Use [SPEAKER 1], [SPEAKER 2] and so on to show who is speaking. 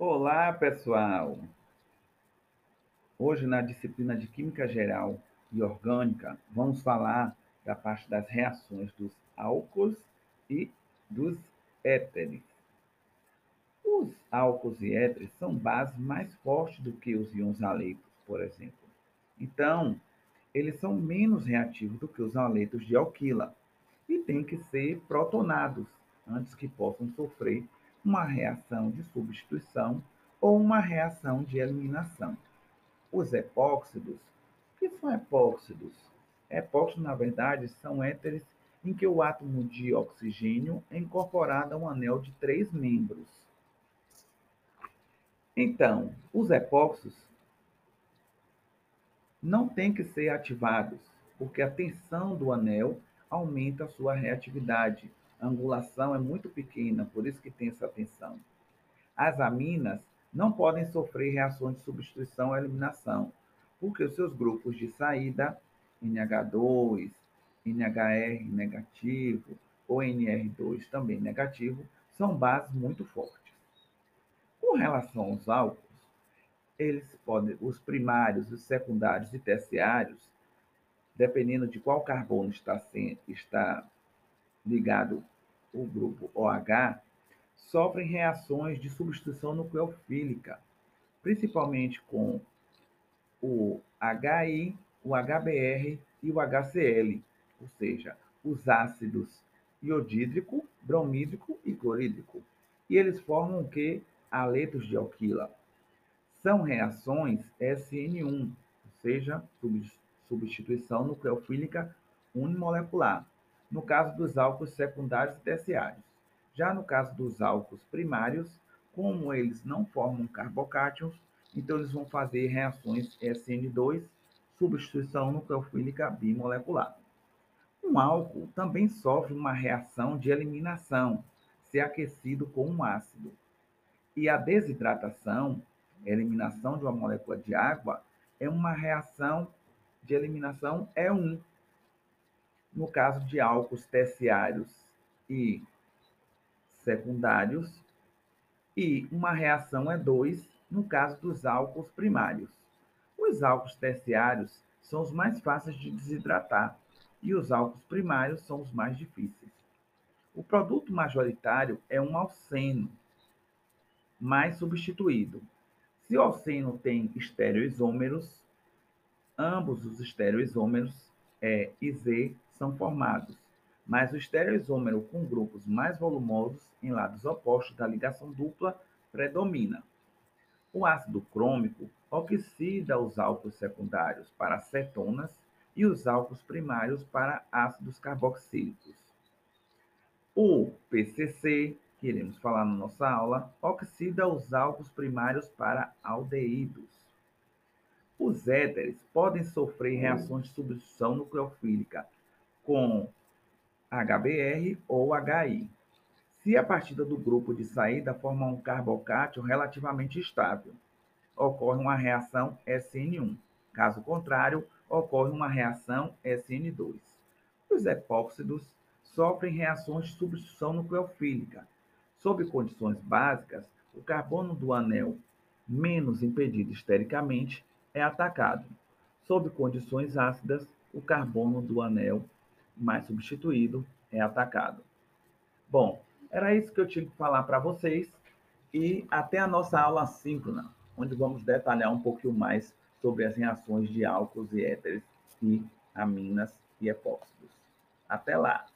[SPEAKER 1] Olá, pessoal! Hoje, na disciplina de Química Geral e Orgânica, vamos falar da parte das reações dos álcools e dos éteres. Os álcools e éteres são bases mais fortes do que os íons aleitos, por exemplo. Então, eles são menos reativos do que os aleitos de alquila e têm que ser protonados antes que possam sofrer uma reação de substituição ou uma reação de eliminação. Os epóxidos, o que são epóxidos? Epóxidos, na verdade, são éteres em que o átomo de oxigênio é incorporado a um anel de três membros. Então, os epóxidos não têm que ser ativados, porque a tensão do anel aumenta a sua reatividade. Angulação é muito pequena, por isso que tem essa tensão. As aminas não podem sofrer reações de substituição ou eliminação, porque os seus grupos de saída, NH2, NHR negativo ou NR2 também negativo, são bases muito fortes. Com relação aos álcools, eles podem, os primários, os secundários e terciários, dependendo de qual carbono está, está ligado o grupo OH, sofrem reações de substituição nucleofílica, principalmente com o HI, o HBr e o HCl, ou seja, os ácidos iodídrico, bromídrico e clorídrico. E eles formam o que? Aletos de alquila. São reações SN1, ou seja, substituição nucleofílica unimolecular, no caso dos álcools secundários e terciários. Já no caso dos álcools primários, como eles não formam carbocátions, então eles vão fazer reações SN2, substituição nucleofílica bimolecular. Um álcool também sofre uma reação de eliminação, se aquecido com um ácido. E a desidratação, eliminação de uma molécula de água, é uma reação de eliminação E1. No caso de álcools terciários e secundários, e uma reação E2 no caso dos álcools primários. Os álcools terciários são os mais fáceis de desidratar e os álcools primários são os mais difíceis. O produto majoritário é um alceno mais substituído. Se o alceno tem estereoisômeros, ambos os estereoisômeros e Z são formados, mas o estereoisômero com grupos mais volumosos em lados opostos da ligação dupla predomina. O ácido crômico oxida os álcools secundários para cetonas e os álcools primários para ácidos carboxílicos. O PCC, que iremos falar na nossa aula, oxida os álcools primários para aldeídos. Os éteres podem sofrer reações de substituição nucleofílica com HBr ou HI. Se a partida do grupo de saída formar um carbocátion relativamente estável, ocorre uma reação SN1. Caso contrário, ocorre uma reação SN2. Os epóxidos sofrem reações de substituição nucleofílica. Sob condições básicas, o carbono do anel menos impedido estericamente é atacado. Sob condições ácidas, o carbono do anel mais substituído é atacado. Bom, era isso que eu tinha que falar para vocês e até a nossa aula síncrona, onde vamos detalhar um pouquinho mais sobre as reações de álcools e éteres e aminas e epóxidos. Até lá!